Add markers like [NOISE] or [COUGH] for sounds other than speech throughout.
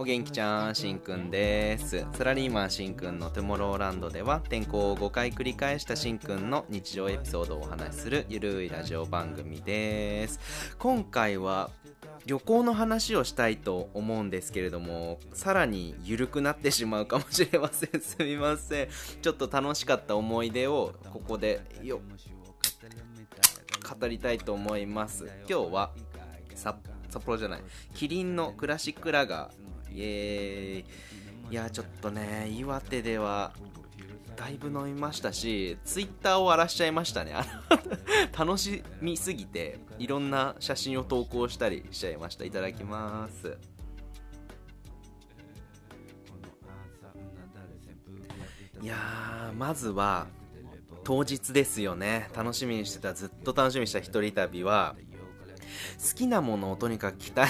お元気ちゃんしんくんです。サラリーマンしんくんのトゥモローランドでは転校を5回繰り返したしんくんの日常エピソードをお話しするゆるいラジオ番組です。今回は旅行の話をしたいと思うんですけれどもさらに緩くなってしまうかもしれません。すみません。ちょっと楽しかった思い出をここでよ語りたいと思います。今日は札幌じゃない。キリンのクラシックラガーイエーイ。いやちょっとね岩手ではだいぶ飲みましたしツイッターを荒らしちゃいましたね。[LAUGHS] 楽しみすぎていろんな写真を投稿したりしちゃいました。いただきます。いやまずは当日ですよね。楽しみにしてたずっと楽しみにした一人旅は好きなものをとにかく着たい。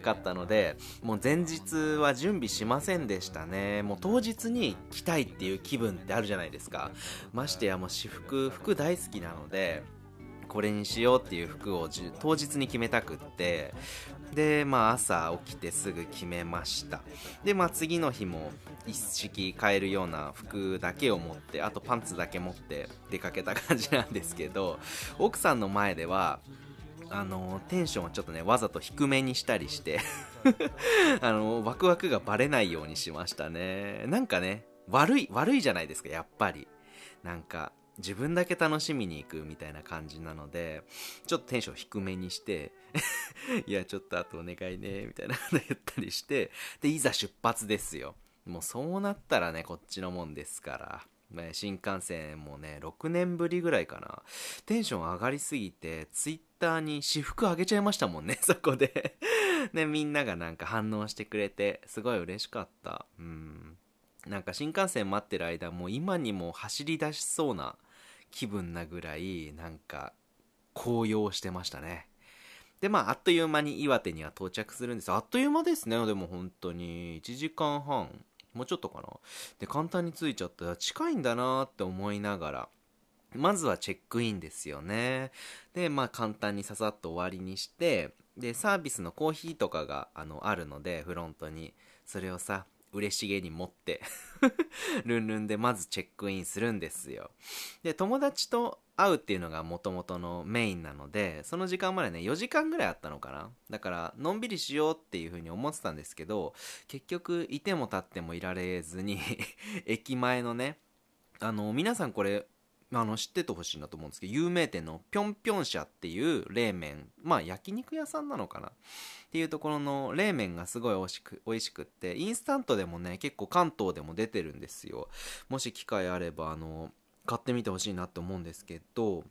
かったのでもう前日は準備しませんでしたね。もう当日に着たいっていう気分ってあるじゃないですか。ましてやもう私服服大好きなのでこれにしようっていう服を当日に決めたくって。でまあ朝起きてすぐ決めました。でまあ次の日も一式買えるような服だけを持ってあとパンツだけ持って出かけた感じなんですけど奥さんの前ではあのテンションをちょっとねわざと低めにしたりして [LAUGHS] あのワクワクがバレないようにしましたね。なんかね悪い悪いじゃないですかやっぱり。なんか自分だけ楽しみに行くみたいな感じなのでちょっとテンション低めにして [LAUGHS] いやちょっとあとお願いねみたいなこと言ったりしてでいざ出発ですよ。もうそうなったらねこっちのもんですから。ね、新幹線もね、6年ぶりぐらいかな。テンション上がりすぎて、ツイッターに私服あげちゃいましたもんね、[LAUGHS] そこでね、みんながなんか反応してくれて、すごい嬉しかった。うん。なんか新幹線待ってる間、もう今にも走り出しそうな気分なぐらい、なんか、高揚してましたね。で、まあ、あっという間に岩手には到着するんです。あっという間ですね、でも本当に。1時間半。もうちょっとかな。で、簡単についちゃったら近いんだなって思いながら、まずはチェックインですよね。で、まあ簡単にささっと終わりにして、で、サービスのコーヒーとかが、あの、あるので、フロントに。それをさ、嬉しげに持って [LAUGHS] ルンルンでまずチェックインするんですよ。で、友達と会うっていうのが元々のメインなので、その時間までね、4時間ぐらいあったのかな。だから、のんびりしようっていうふうに思ってたんですけど、結局、いても立ってもいられずに [LAUGHS] 駅前のね、あの、皆さんこれ、あの知っててほしいなと思うんですけど有名店のぴょんぴょん社っていう冷麺まあ焼肉屋さんなのかな？っていうところの冷麺がすごい美味しく美味しくってインスタントでもね結構関東でも出てるんですよ。もし機会あればあの買ってみてほしいなって思うんですけど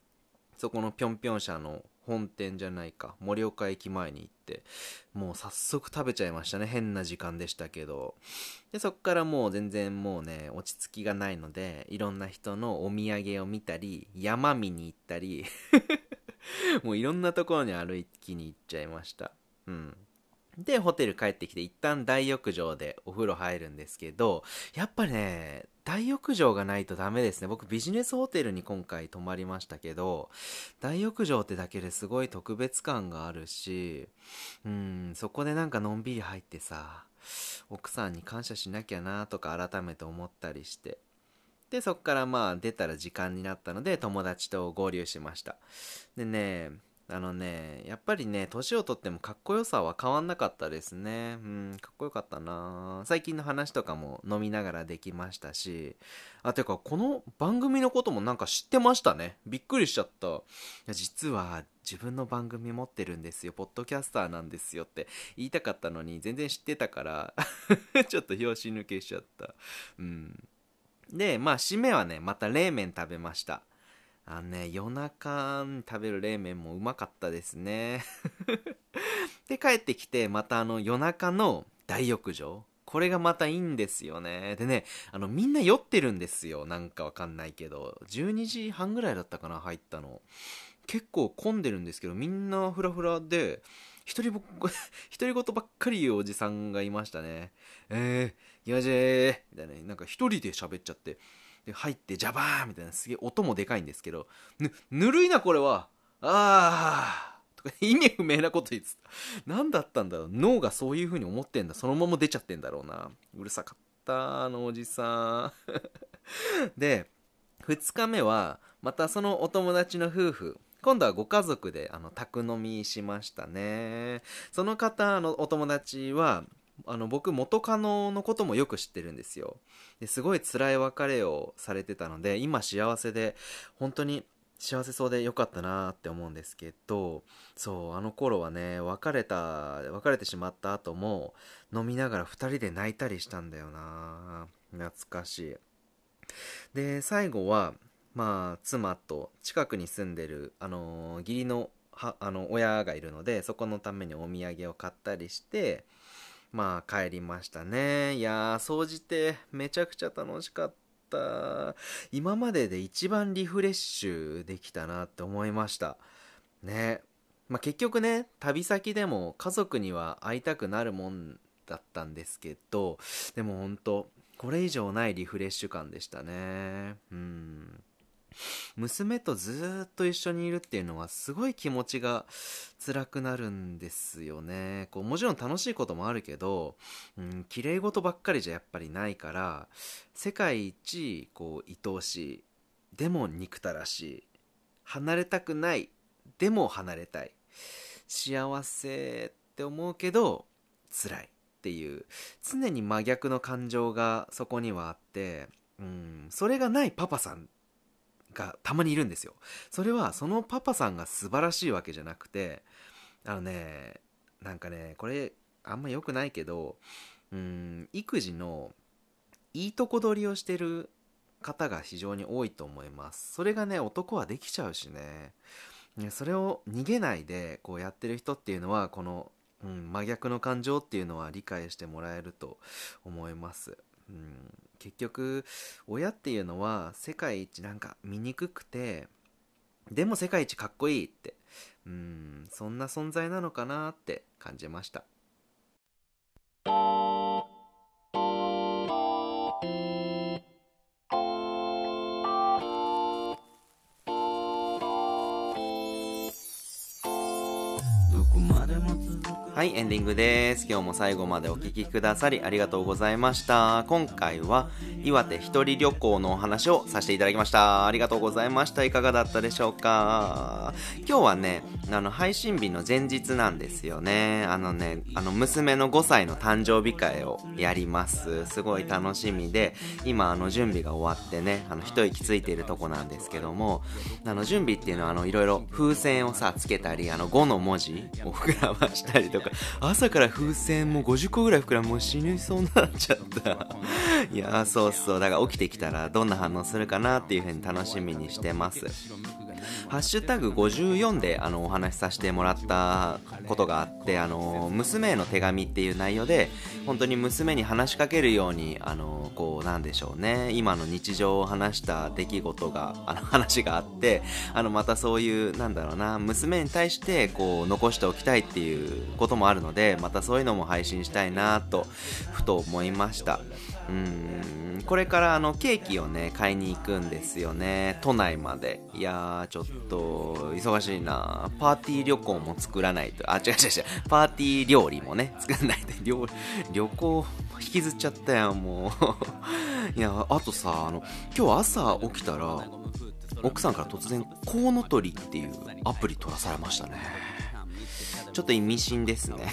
そこのぴょんぴょん社の本店じゃないか盛岡駅前に行ってもう早速食べちゃいましたね。変な時間でしたけど。でそっからもう全然もうね落ち着きがないのでいろんな人のお土産を見たり山見に行ったり [LAUGHS] もういろんなところに歩きに行っちゃいました。うん。で、ホテル帰ってきて一旦大浴場でお風呂入るんですけど、やっぱりね、大浴場がないとダメですね。僕ビジネスホテルに今回泊まりましたけど、大浴場ってだけですごい特別感があるし、うん、そこでなんかのんびり入ってさ、奥さんに感謝しなきゃなとか改めて思ったりして。で、そっからまあ出たら時間になったので友達と合流しました。でね、あのね、やっぱりね、年をとってもかっこよさは変わんなかったですね。うん、かっこよかったな最近の話とかも飲みながらできましたし、あ、てか、この番組のこともなんか知ってましたね。びっくりしちゃった。いや、実は自分の番組持ってるんですよ。ポッドキャスターなんですよって言いたかったのに、全然知ってたから [LAUGHS] ちょっと拍子抜けしちゃった。うん。で、まあ、締めはね、また冷麺食べました。あのね、夜中に食べる冷麺もうまかったですね。[LAUGHS] で、帰ってきて、またあの夜中の大浴場。これがまたいいんですよね。でね、あの、みんな酔ってるんですよ。なんかわかんないけど。12時半ぐらいだったかな、入ったの。結構混んでるんですけど、みんなフラフラで、一人ぼ、[LAUGHS] 一人ごとばっかり言うおじさんがいましたね。えー、やじーみたいな、なんか一人で喋っちゃって。で、入って、ジャバーンみたいな、すげえ音もでかいんですけど、ぬ、ぬるいな、これは。あー、とか意味不明なこと言ってた。何だったんだろう脳がそういう風に思ってんだ。そのまま出ちゃってんだろうな。うるさかった、あのおじさん。[LAUGHS] で、2日目は、またそのお友達の夫婦、今度はご家族であの宅飲みしましたね。その方のお友達は、あの僕元カノのこともよく知ってるんですよ。ですごい辛い別れをされてたので今幸せで本当に幸せそうでよかったなって思うんですけどそうあの頃はね別れた別れてしまった後も飲みながら2人で泣いたりしたんだよな。懐かしい。で最後はまあ妻と近くに住んでるあの義理のはあの親がいるのでそこのためにお土産を買ったりしてまあ帰りましたね。いやー総じてめちゃくちゃ楽しかった。今までで一番リフレッシュできたなって思いました。ね。まあ結局ね旅先でも家族には会いたくなるもんだったんですけどでも本当これ以上ないリフレッシュ感でしたね。うん。娘とずっと一緒にいるっていうのはすごい気持ちが辛くなるんですよね。こうもちろん楽しいこともあるけど、うん、綺麗事ばっかりじゃやっぱりないから世界一こう愛おしいでも憎たらしい離れたくないでも離れたい幸せって思うけど辛いっていう常に真逆の感情がそこにはあって、うん、それがないパパさんがたまにいるんですよ。それはそのパパさんが素晴らしいわけじゃなくて、あのね、なんかね、これあんま良くないけど、うん、育児のいいとこ取りをしてる方が非常に多いと思います。それがね、男はできちゃうしね。それを逃げないでこうやってる人っていうのはこの、うん、真逆の感情っていうのは理解してもらえると思います。うん、結局親っていうのは世界一なんか醜くてでも世界一かっこいいってうんそんな存在なのかなって感じました。どこまでもはい、エンディングです。今日も最後までお聴きくださりありがとうございました。今回は岩手一人旅行のお話をさせていただきました。ありがとうございました。いかがだったでしょうか？今日はね、あの、配信日の前日なんですよね。あのね、あの、娘の5歳の誕生日会をやります。すごい楽しみで、今、あの、準備が終わってね、あの、一息ついているとこなんですけども、あの、準備っていうのは、あの、いろいろ風船をさ、つけたり、あの、5の文字を膨らましたりとか、朝から風船も50個ぐらい膨らむもう死にそうになっちゃったいやそうそうだから起きてきたらどんな反応するかなっていうふうに楽しみにしてます。ハッシュタグ54であのお話しさせてもらったことがあってあの娘への手紙っていう内容で本当に娘に話しかけるようにあのこうなんでしょうね。今の日常を話した出来事があの話があってあのまたそういうなんだろうな。娘に対してこう残しておきたいっていうこともあるのでまたそういうのも配信したいなとふと思いました。うん。これからあのケーキをね買いに行くんですよね。都内まで。いやちょっと忙しいな。パーティー旅行も作らないと。あ違う違う違う。パーティー料理もね。[LAUGHS] 作らないと旅旅行引きずっちゃったよもう。いやあとさあの今日朝起きたら奥さんから突然コウノトリっていうアプリ取らされましたね。ちょっと意味深ですね。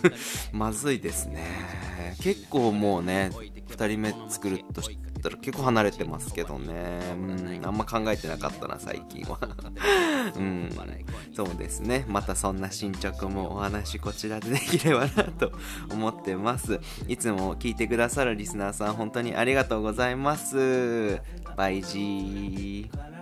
[LAUGHS] まずいですね。結構もうね2人目作るとしたら結構離れてますけどね。うん。あんま考えてなかったな最近は。[LAUGHS] うん。そうですね。またそんな進捗もお話こちらでできればなと思ってます。いつも聞いてくださるリスナーさん本当にありがとうございます。バイジー